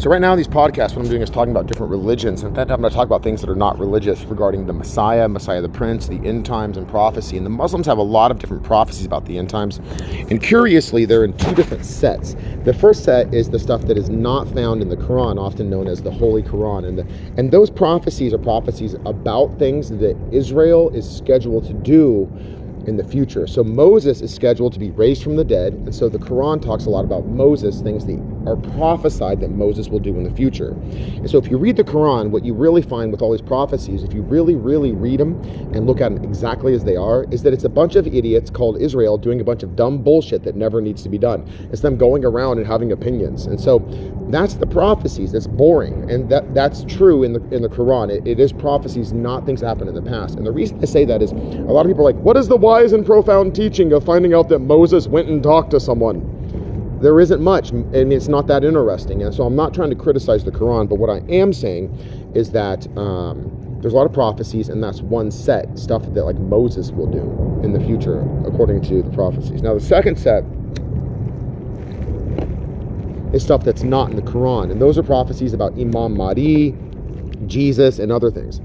So right now, these podcasts, what I'm doing is talking about different religions. And then I'm going to talk about things that are not religious regarding the Messiah, Messiah the Prince, the end times, and prophecy. And the Muslims have a lot of different prophecies about the end times. And curiously, they're in two different sets. The first set is the stuff that is not found in the Quran, often known as the Holy Quran. And, the, and those prophecies are prophecies about things that Israel is scheduled to do in the future. So Moses is scheduled to be raised from the dead, and so the Quran talks a lot about Moses, things that are prophesied that Moses will do in the future. And so if you read the Quran, what you really find with all these prophecies, if you really, really read them and look at them exactly as they are, is that it's a bunch of idiots called Israel doing a bunch of dumb bullshit that never needs to be done. It's them going around and having opinions. And so that's the prophecies. That's boring. And that that's true in the in the Quran. It, it is prophecies, not things that happened in the past. And the reason I say that is a lot of people are like, what is the wise and profound teaching of finding out that Moses went and talked to someone? There isn't much, and it's not that interesting. And so I'm not trying to criticize the Quran, but what I am saying is that um, there's a lot of prophecies, and that's one set stuff that like Moses will do in the future, according to the prophecies. Now the second set is stuff that's not in the Quran, and those are prophecies about Imam Mahdi, Jesus, and other things.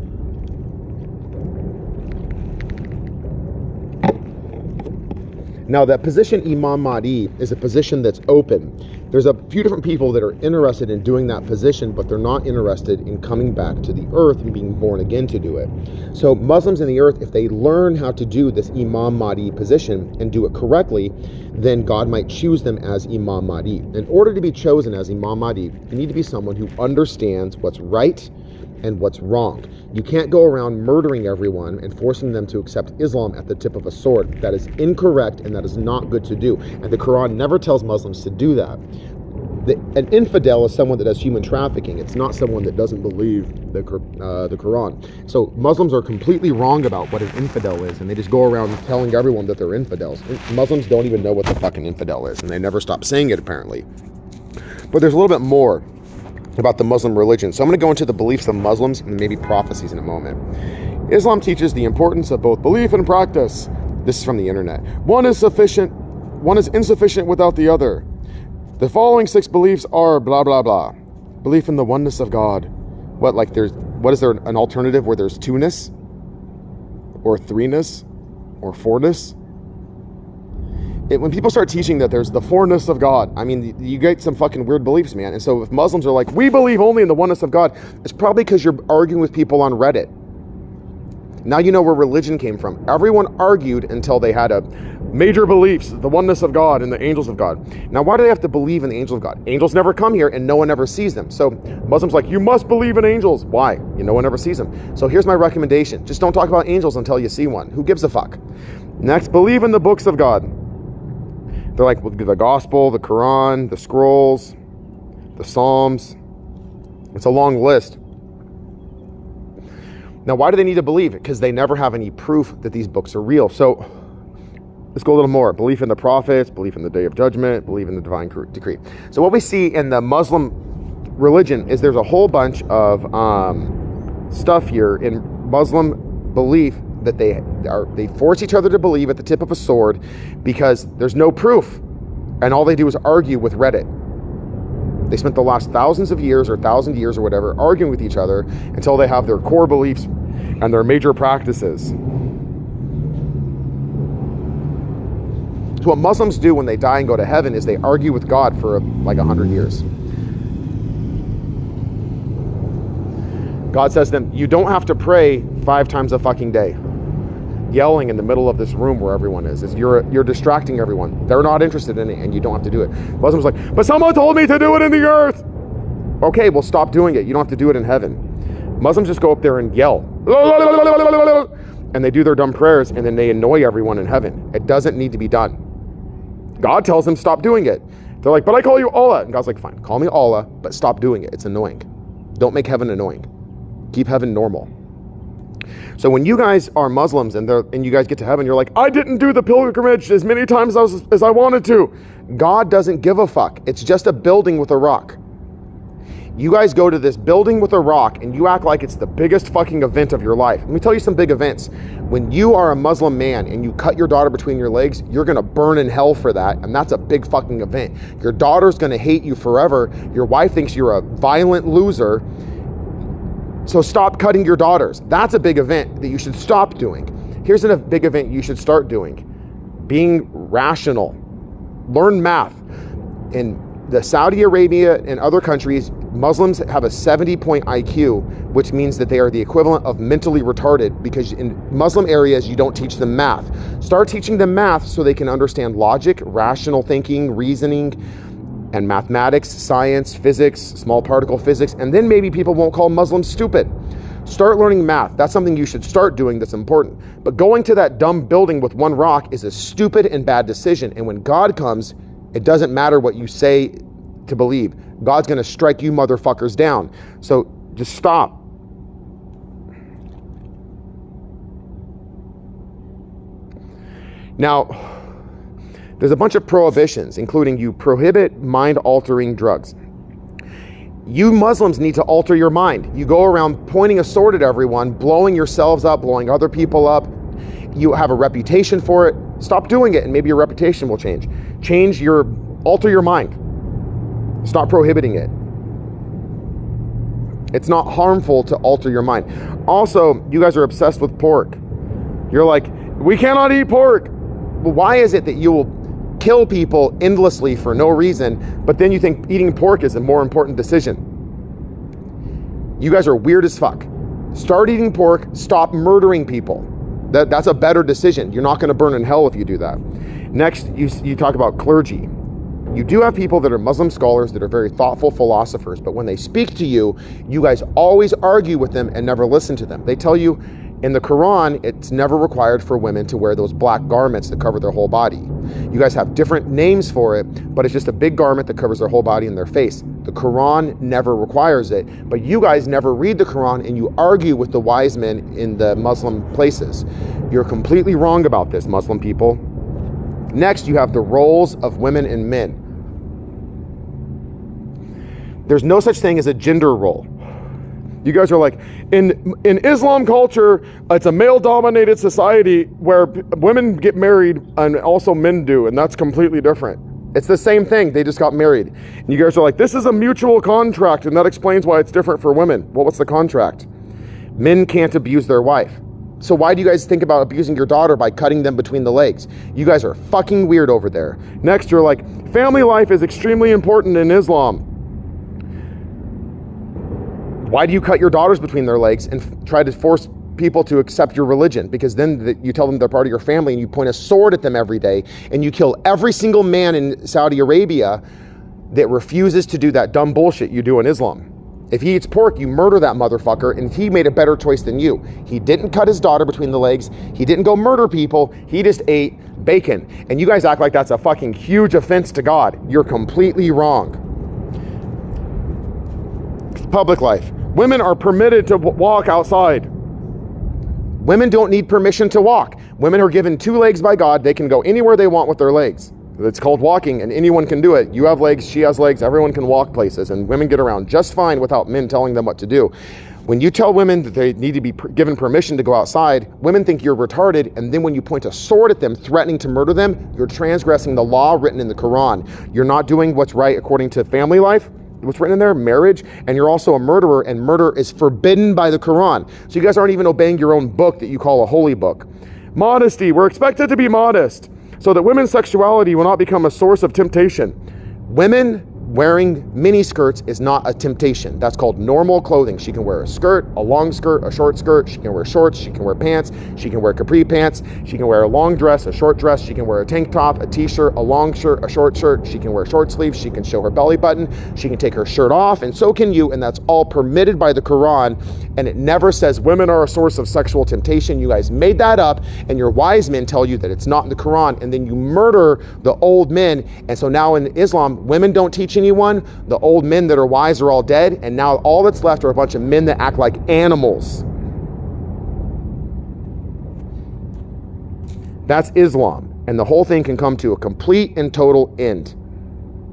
Now, that position Imam Mahdi is a position that's open. There's a few different people that are interested in doing that position, but they're not interested in coming back to the earth and being born again to do it. So, Muslims in the earth, if they learn how to do this Imam Mahdi position and do it correctly, then God might choose them as Imam Mahdi. In order to be chosen as Imam Mahdi, you need to be someone who understands what's right and what's wrong. You can't go around murdering everyone and forcing them to accept Islam at the tip of a sword. That is incorrect and that is not good to do. And the Quran never tells Muslims to do that. The, an infidel is someone that does human trafficking. It's not someone that doesn't believe the, uh, the Quran. So Muslims are completely wrong about what an infidel is, and they just go around telling everyone that they're infidels. Muslims don't even know what the fucking infidel is, and they never stop saying it apparently. But there's a little bit more about the Muslim religion. So I'm going to go into the beliefs of Muslims and maybe prophecies in a moment. Islam teaches the importance of both belief and practice. This is from the internet. One is sufficient, one is insufficient without the other. The following six beliefs are blah blah blah. Belief in the oneness of God. What like there's what is there an alternative where there's two-ness? Or threeness? Or fourness? It, when people start teaching that there's the fourness of God, I mean, you get some fucking weird beliefs, man. And so if Muslims are like, we believe only in the oneness of God, it's probably because you're arguing with people on Reddit. Now you know where religion came from. Everyone argued until they had a major beliefs, the oneness of God and the angels of God. Now, why do they have to believe in the angels of God? Angels never come here and no one ever sees them. So Muslims like, you must believe in angels. Why? You no one ever sees them. So here's my recommendation. Just don't talk about angels until you see one. Who gives a fuck? Next, believe in the books of God. They're like the gospel, the Quran, the scrolls, the Psalms. It's a long list. Now, why do they need to believe it? Because they never have any proof that these books are real. So let's go a little more. Belief in the prophets, belief in the day of judgment, belief in the divine decree. So what we see in the Muslim religion is there's a whole bunch of um, stuff here in Muslim belief that they are they force each other to believe at the tip of a sword because there's no proof. And all they do is argue with reddit. They spent the last thousands of years or thousand years or whatever arguing with each other until they have their core beliefs and their major practices. So what muslims do when they die and go to heaven is they argue with god for like a hundred years. God says to them, You don't have to pray five times a fucking day yelling in the middle of this room where everyone is. is you're you're distracting everyone. They're not interested in it, and you don't have to do it. Muslims like, but someone told me to do it in the earth. Okay, well stop doing it. You don't have to do it in heaven. Muslims just go up there and yell, and they do their dumb prayers, and then they annoy everyone in heaven. It doesn't need to be done. God tells them stop doing it. They're like, but I call you Allah, and God's like, fine, call me Allah, but stop doing it. It's annoying. Don't make heaven annoying. Keep heaven normal. So when you guys are Muslims and, and you guys get to heaven, you're like, I didn't do the pilgrimage as many times as, as I wanted to. God doesn't give a fuck. It's just a building with a rock. You guys go to this building with a rock and you act like it's the biggest fucking event of your life. Let me tell you some big events. When you are a Muslim man and you cut your daughter between your legs, you're gonna burn in hell for that. And that's a big fucking event. Your daughter's gonna hate you forever. Your wife thinks you're a violent loser. So stop cutting your daughters. That's a big event that you should stop doing. Here's a big event you should start doing being rational. Learn math. In the Saudi Arabia and other countries, Muslims have a 70 point IQ, which means that they are the equivalent of mentally retarded because in Muslim areas you don't teach them math. Start teaching them math so they can understand logic, rational thinking, reasoning, and mathematics, science, physics, small particle physics, and then maybe people won't call Muslims stupid. Start learning math. That's something you should start doing that's important. But going to that dumb building with one rock is a stupid and bad decision. And when God comes, it doesn't matter what you say to believe. God's going to strike you motherfuckers down. So just stop. Now, there's a bunch of prohibitions, including you prohibit mind altering drugs. You Muslims need to alter your mind. You go around pointing a sword at everyone, blowing yourselves up, blowing other people up. You have a reputation for it. Stop doing it, and maybe your reputation will change. Change your, alter your mind. Stop prohibiting it. It's not harmful to alter your mind. Also, you guys are obsessed with pork. You're like, we cannot eat pork. Why is it that you will kill people endlessly for no reason, but then you think eating pork is a more important decision? You guys are weird as fuck. Start eating pork, stop murdering people. That, that's a better decision. You're not going to burn in hell if you do that. Next, you, you talk about clergy. You do have people that are Muslim scholars that are very thoughtful philosophers, but when they speak to you, you guys always argue with them and never listen to them. They tell you in the Quran, it's never required for women to wear those black garments that cover their whole body. You guys have different names for it, but it's just a big garment that covers their whole body and their face. The Quran never requires it, but you guys never read the Quran and you argue with the wise men in the Muslim places. You're completely wrong about this, Muslim people. Next, you have the roles of women and men. There's no such thing as a gender role. You guys are like, in in Islam culture, it's a male dominated society where women get married and also men do, and that's completely different. It's the same thing, they just got married. And you guys are like, this is a mutual contract, and that explains why it's different for women. Well, what's the contract? Men can't abuse their wife. So why do you guys think about abusing your daughter by cutting them between the legs? You guys are fucking weird over there. Next, you're like, family life is extremely important in Islam. Why do you cut your daughters between their legs and f- try to force people to accept your religion? Because then the, you tell them they're part of your family and you point a sword at them every day and you kill every single man in Saudi Arabia that refuses to do that dumb bullshit you do in Islam. If he eats pork, you murder that motherfucker, and he made a better choice than you. He didn't cut his daughter between the legs. He didn't go murder people. He just ate bacon. And you guys act like that's a fucking huge offense to God. You're completely wrong. Public life. Women are permitted to walk outside. Women don't need permission to walk. Women are given two legs by God. They can go anywhere they want with their legs. It's called walking, and anyone can do it. You have legs, she has legs, everyone can walk places, and women get around just fine without men telling them what to do. When you tell women that they need to be given permission to go outside, women think you're retarded, and then when you point a sword at them, threatening to murder them, you're transgressing the law written in the Quran. You're not doing what's right according to family life, what's written in there, marriage, and you're also a murderer, and murder is forbidden by the Quran. So you guys aren't even obeying your own book that you call a holy book. Modesty, we're expected to be modest so that women's sexuality will not become a source of temptation. Women wearing mini skirts is not a temptation. That's called normal clothing. She can wear a skirt, a long skirt, a short skirt. She can wear shorts. She can wear pants. She can wear capri pants. She can wear a long dress, a short dress. She can wear a tank top, a t shirt, a long shirt, a short shirt. She can wear short sleeves. She can show her belly button. She can take her shirt off, and so can you. And that's all permitted by the Quran. And it never says women are a source of sexual temptation. You guys made that up, and your wise men tell you that it's not in the Quran. And then you murder the old men. And so now in Islam, women don't teach anyone. The old men that are wise are all dead. And now all that's left are a bunch of men that act like animals. That's Islam. And the whole thing can come to a complete and total end.